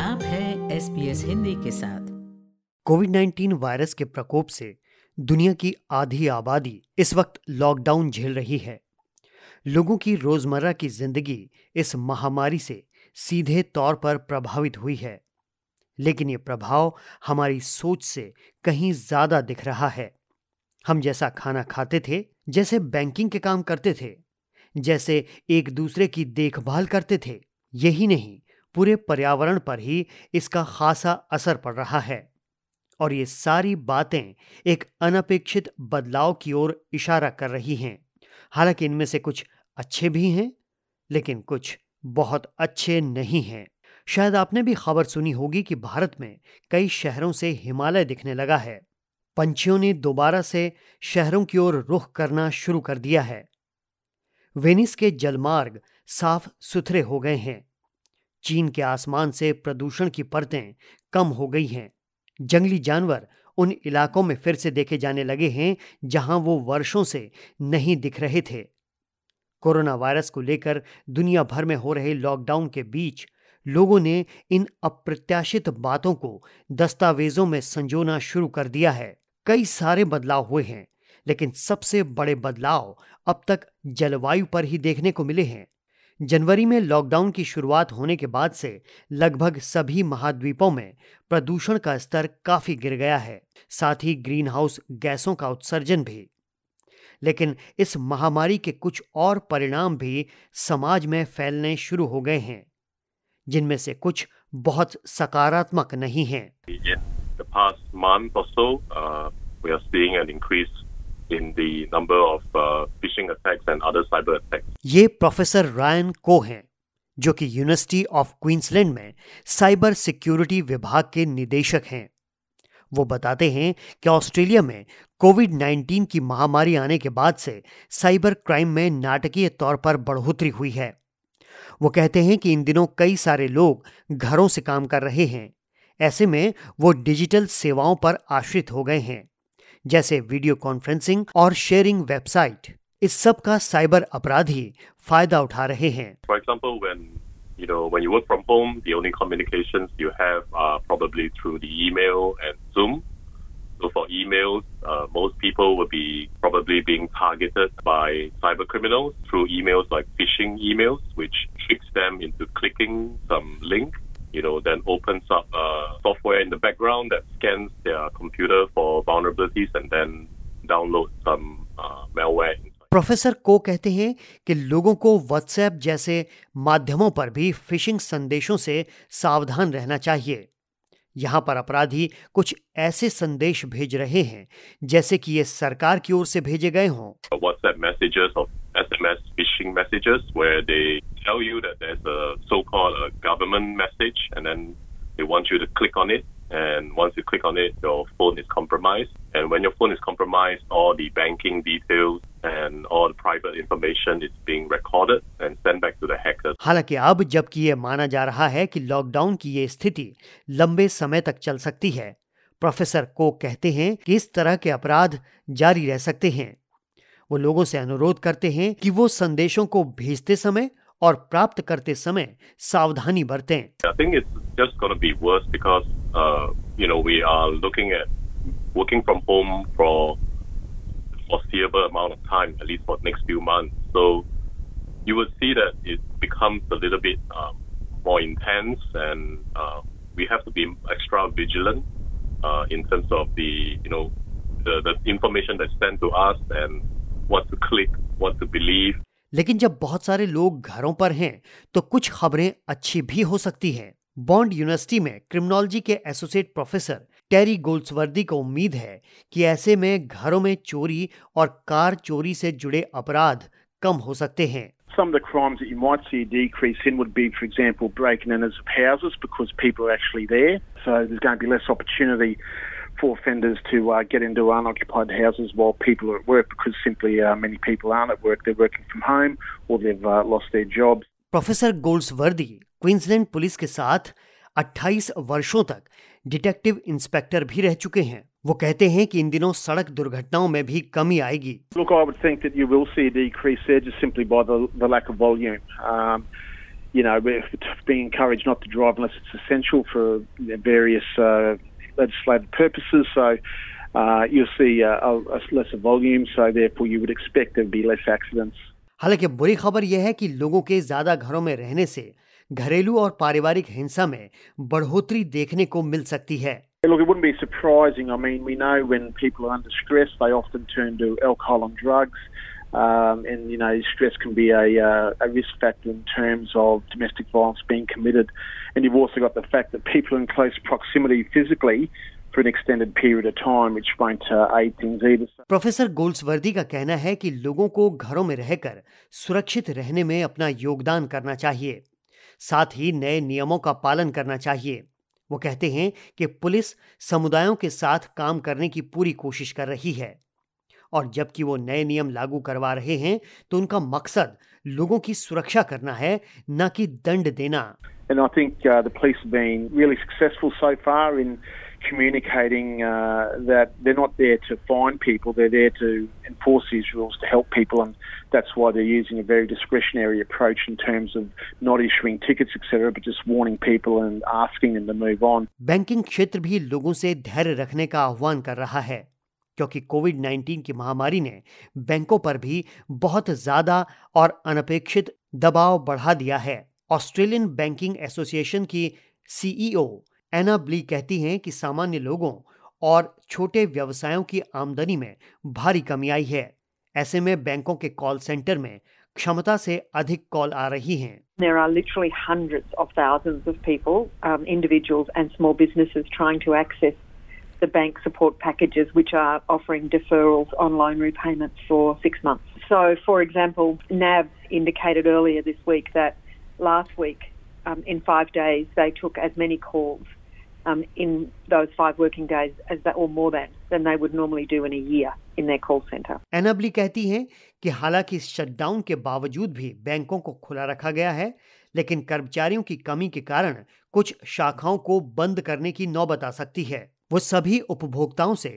आप हैं S P S Hindi के साथ। कोविड 19 वायरस के प्रकोप से दुनिया की आधी आबादी इस वक्त लॉकडाउन झेल रही है। लोगों की रोज़मर्रा की ज़िंदगी इस महामारी से सीधे तौर पर प्रभावित हुई है। लेकिन ये प्रभाव हमारी सोच से कहीं ज़्यादा दिख रहा है। हम जैसा खाना खाते थे, जैसे बैंकिंग के काम करते थे, जैसे एक दूसरे की देखभाल करते थे, यही नहीं पूरे पर्यावरण पर ही इसका खासा असर पड़ रहा है। और ये सारी बातें एक अनपेक्षित बदलाव की ओर इशारा कर रही हैं। हालाँकि इनमें से कुछ अच्छे भी हैं, लेकिन कुछ बहुत अच्छे नहीं हैं। शायद आपने भी खबर सुनी होगी कि भारत में कई शहरों से हिमालय दिखने लगा है। पंछियों ने दोबारा से शहरों की ओर रुख करना शुरू कर दिया है। वेनिस के जलमार्ग साफ़ सुथरे हो गए हैं। चीन के आसमान से प्रदूषण की परतें कम हो गई हैं। जंगली जानवर उन इलाकों में फिर से देखे जाने लगे हैं, जहाँ वो वर्षों से नहीं दिख रहे थे। कोरोना वायरस को लेकर दुनिया भर में हो रहे लॉकडाउन के बीच लोगों ने इन अप्रत्याशित बातों को दस्तावेजों में संजोना शुरू कर दिया है। कई सारे बदलाव हुए हैं, लेकिन सबसे बड़े बदलाव अब तक जलवायु पर ही देखने को मिले हैं। जनवरी में लॉकडाउन की शुरुआत होने के बाद से लगभग सभी महाद्वीपों में प्रदूषण का स्तर काफ़ी गिर गया है। साथ ही ग्रीन हाउस गैसों का उत्सर्जन भी। लेकिन इस महामारी के कुछ और परिणाम भी समाज में फैलने शुरू हो गए हैं, जिनमें से कुछ बहुत सकारात्मक नहीं हैं। In the number of uh, phishing attacks and other cyber attacks. ये प्रोफेसर रायन को हैं जो कि यूनिवर्सिटी ऑफ़ क्वींसलैंड में साइबर सिक्योरिटी विभाग के निदेशक हैं। वो बताते हैं कि ऑस्ट्रेलिया में कोविड 19 की महामारी आने के बाद से साइबर क्राइम में नाटकीय तौर पर बढ़ोतरी हुई है। वो कहते हैं कि इन दिनों कई सारे लोग घरों से काम कर रहे हैं। ऐसे में वो डिजिटल सेवाओं पर आश्रित हो गए हैं। जैसे वीडियो कॉन्फ्रेंसिंग और शेयरिंग वेबसाइट इस सब का साइबर अपराधी फायदा उठा रहे हैं For example, when you know when you work from home, the only communications you have are probably through the email and Zoom. So for emails, uh, most people will be probably being targeted by cyber criminals through emails like phishing emails, which tricks them into clicking some link You know, then opens up uh, software in the background that scans their computer for vulnerabilities and then downloads some uh, malware. Professor को कहते हैं कि लोगों को WhatsApp जैसे माध्यमों पर भी फिशिंग संदेशों से सावधान रहना चाहिए यहाँ पर अपराधी कुछ ऐसे संदेश भेज रहे हैं जैसे कि ये सरकार की ओर से भेजे गए हों WhatsApp messages or SMS phishing messages where they tell you that there's a so-called a government message, and then they want you to click on it. And once you click on it, your phone is compromised. And when your phone is compromised, all the banking details and all the private information is being recorded and sent back to the hackers. हालाँकि अब जबकि ये माना जा रहा है कि lockdown की ये स्थिति लंबे समय तक चल सकती है प्रोफेसर को कहते हैं कि इस तरह के अपराध जारी रह सकते हैं वो लोगों से अनुरोध करते हैं कि वो संदेशों को भेजते समय और प्राप्त करते समय सावधानी बरतें I think it's just going to be worse because uh, you know we are looking at working from home for foreseeable amount of time, at least for the next few months. So you will see that it becomes a little bit um, more intense, and uh, we have to be extra vigilant uh, in terms of the you know the, the information that's sent to us and what to click, what to believe. लेकिन जब बहुत सारे लोग घरों पर हैं तो कुछ खबरें अच्छी भी हो सकती हैं बॉन्ड यूनिवर्सिटी में क्रिमिनोलॉजी के एसोसिएट प्रोफेसर टेरी गोल्ड्सवर्दी को उम्मीद है कि ऐसे में घरों में चोरी और कार चोरी से जुड़े अपराध कम हो सकते हैं Some of the crimes that you might see a decrease in would be, for example, breaking in of houses because people are actually there. So there's going to be less opportunity for offenders to uh, get into unoccupied houses while people are at work because simply uh, many people aren't at work. They're working from home or they've uh, lost their jobs. Professor Goldsworthy Queensland police के साथ 28 वर्षों तक detective inspector भी रह चुके हैं वो कहते हैं कि इन दिनों सड़क दुर्घटनाओं में भी कमी आएगी Look, I would think that you will see a decrease there just simply by the, the lack of volume. Um, you know, being encouraged not to drive unless it's essential for various uh, legislative purposes. So uh, you'll see uh, a, a lesser volume, so therefore you would expect there to be less accidents. हालांकि बुरी खबर यह है कि लोगों के ज्यादा घरों में रहने से घरेलू और पारिवारिक हिंसा में बढ़ोतरी देखने को मिल सकती है Look, it wouldn't be surprising. I mean, we know when people are under stress, they often turn to alcohol and drugs. Um, and, you know, stress can be a, uh, a risk factor in terms of domestic violence being committed. And you've also got the fact that people in close proximity physically for an extended period of time, which won't uh, aid things either. Professor Goldsworthy का कहना है कि लोगों को घरों में रहकर सुरक्षित रहने में अपना योगदान करना चाहिए साथ ही नए नियमों का पालन करना चाहिए वो कहते हैं कि पुलिस समुदायों के साथ काम करने की पूरी कोशिश कर रही है और जबकि वो नए नियम लागू करवा रहे हैं तो उनका मकसद लोगों की सुरक्षा करना है न कि दंड देना And I think uh, the police have been really successful so far in communicating uh, that they're not there to fine people, they're there to enforce these rules to help people, and that's why they're using a very discretionary approach in terms of not issuing tickets, etc., but just warning people and asking them to move on. Banking क्षेत्र भी लोगों से धैर्य रखने का आह्वान कर रहा है क्योंकि कोविड 19 की महामारी ने बैंकों पर भी बहुत ज़्यादा और अनपेक्षित दबाव बढ़ा दिया है। ऑस्ट्रेलियन बैंकिंग एसोसिएशन की सीईओ एना ब्ली कहती हैं कि सामान्य लोगों और छोटे व्यवसायों की आमदनी में भारी कमी आई है। ऐसे में बैंकों के कॉल सेंटर में क्षमता से अधिक कॉल आ रही हैं। There are literally hundreds of thousands of people, um, individuals and small businesses trying to access the bank support packages which are offering deferrals on loan repayments for six months. So, for example, NAB indicated earlier this week that last week, um, in five days, they took as many calls um, in those five working days as that, or more than than they would normally do in a year in their call center. एनाबली कहती हैं कि हालांकि इस shutdown के बावजूद भी बैंकों को खुला रखा गया है लेकिन कर्मचारियों की कमी के कारण कुछ शाखाओं को बंद करने की नौबत आ सकती है वो सभी उपभोक्ताओं से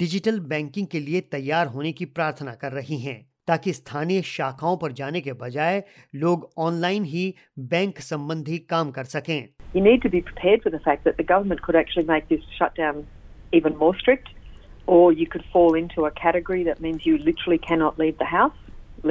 डिजिटल बैंकिंग के लिए तैयार होने की प्रार्थना कर रही हैं ताकि स्थानीय शाखाओं पर जाने के बजाय लोग ऑनलाइन ही बैंक संबंधी काम कर सकें You need to be prepared for the fact that the government could actually make this shutdown even more strict, or you could fall into a category that means you literally cannot leave the house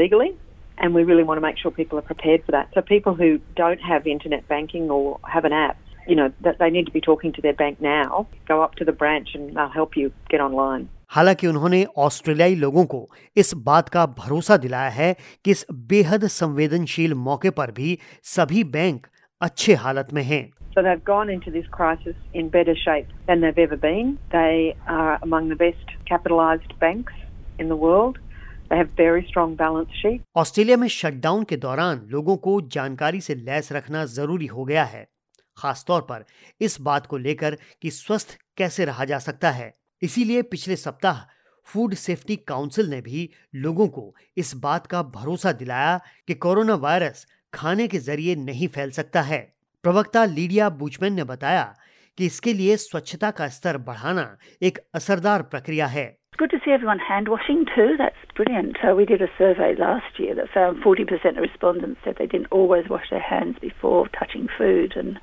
legally. And we really want to make sure people are prepared for that. So people who don't have internet banking or have an app you know that they need to be talking to their bank now. Go up to the branch and they'll help you get online. हालाँकि उन्होंने ऑस्ट्रेलियाई लोगों को इस बात का भरोसा दिलाया है कि इस बेहद संवेदनशील मौके पर भी सभी बैंक अच्छे हालत में हैं। So they've gone into this crisis in better shape than they've ever been. They are among the best capitalized banks in the world. They have very strong balance sheet. Australia में shutdown के दौरान लोगों को जानकारी से lace रखना ज़रूरी हो गया है खासतौर पर इस बात को लेकर कि स्वस्थ कैसे रहा जा सकता है। इसीलिए पिछले सप्ताह फ़ूड सेफ्टी काउंसिल ने भी लोगों को इस बात का भरोसा दिलाया कि कोरोना वायरस खाने के ज़रिए नहीं फैल सकता है। प्रवक्ता लीडिया बुचमैन ने बताया कि इसके लिए स्वच्छता का स्तर बढ़ाना एक असरदार प्रक्रिया है। It's good to see everyone hand washing too. That's brilliant. So we did a survey last year that found 40% of respondents said they didn't always wash their hands before touching food, and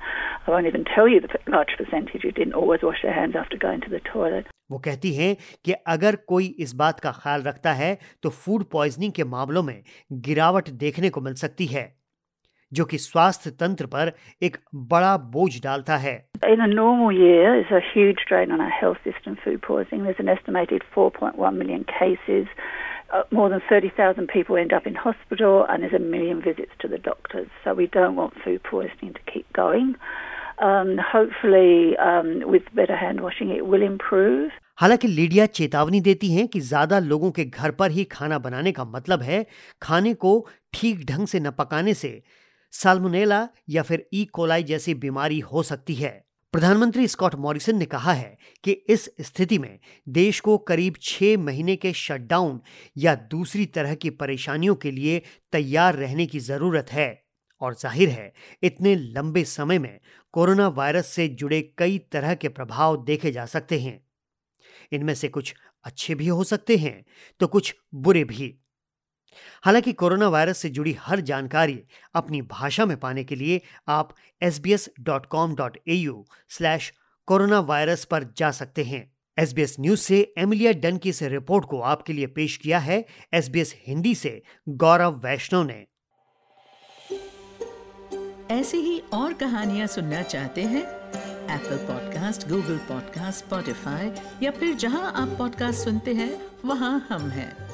I won't even tell you the large percentage who didn't always wash their hands after going to the toilet. वो कहती हैं कि अगर कोई इस बात का ख्याल रखता है तो फूड पॉइजनिंग के मामलों में गिरावट देखने को मिल सकती है जो कि स्वास्थ्य तंत्र पर एक बड़ा बोझ डालता है In a normal year, there's a huge drain on our health system, food poisoning. There's an estimated 4.1 million cases. Uh, more than 30,000 people end up in hospital, and there's a million visits to the doctors. So we don't want food poisoning to keep going. Um, hopefully, um, with better hand washing, it will improve. हालाँकि Lydia चेतावनी देती हैं कि ज़्यादा लोगों के घर पर ही खाना बनाने का मतलब है खाने को ठीक ढंग से न पकाने से साल्मोनेला या फिर ई कोलाई जैसी बीमारी हो सकती है। प्रधानमंत्री स्कॉट मॉरिसन ने कहा है कि इस स्थिति में देश को करीब छह महीने के शटडाउन या दूसरी तरह की परेशानियों के लिए तैयार रहने की ज़रूरत है। और ज़ाहिर है, इतने लंबे समय में कोरोना वायरस से जुड़े कई तरह के प्रभाव देखे जा सकते हैं। इनमें से कुछ अच्छे भी हो सकते हैं तो कुछ बुरे भी। हालाँकि कोरोना वायरस से जुड़ी हर जानकारी अपनी भाषा में पाने के लिए आप S B S dot com dot A U slash coronavirus पर जा सकते हैं। एस बी एस न्यूज़ से एमिलिया डन की इस रिपोर्ट को आपके लिए पेश किया है एस बी एस हिंदी से गौरव वैष्णव ने। ऐसी ही और कहानियाँ सुनना चाहते हैं? Apple podcast Google podcast Spotify या फिर जहाँ आप पॉडकास्ट सुनते हैं, वहाँ हम हैं।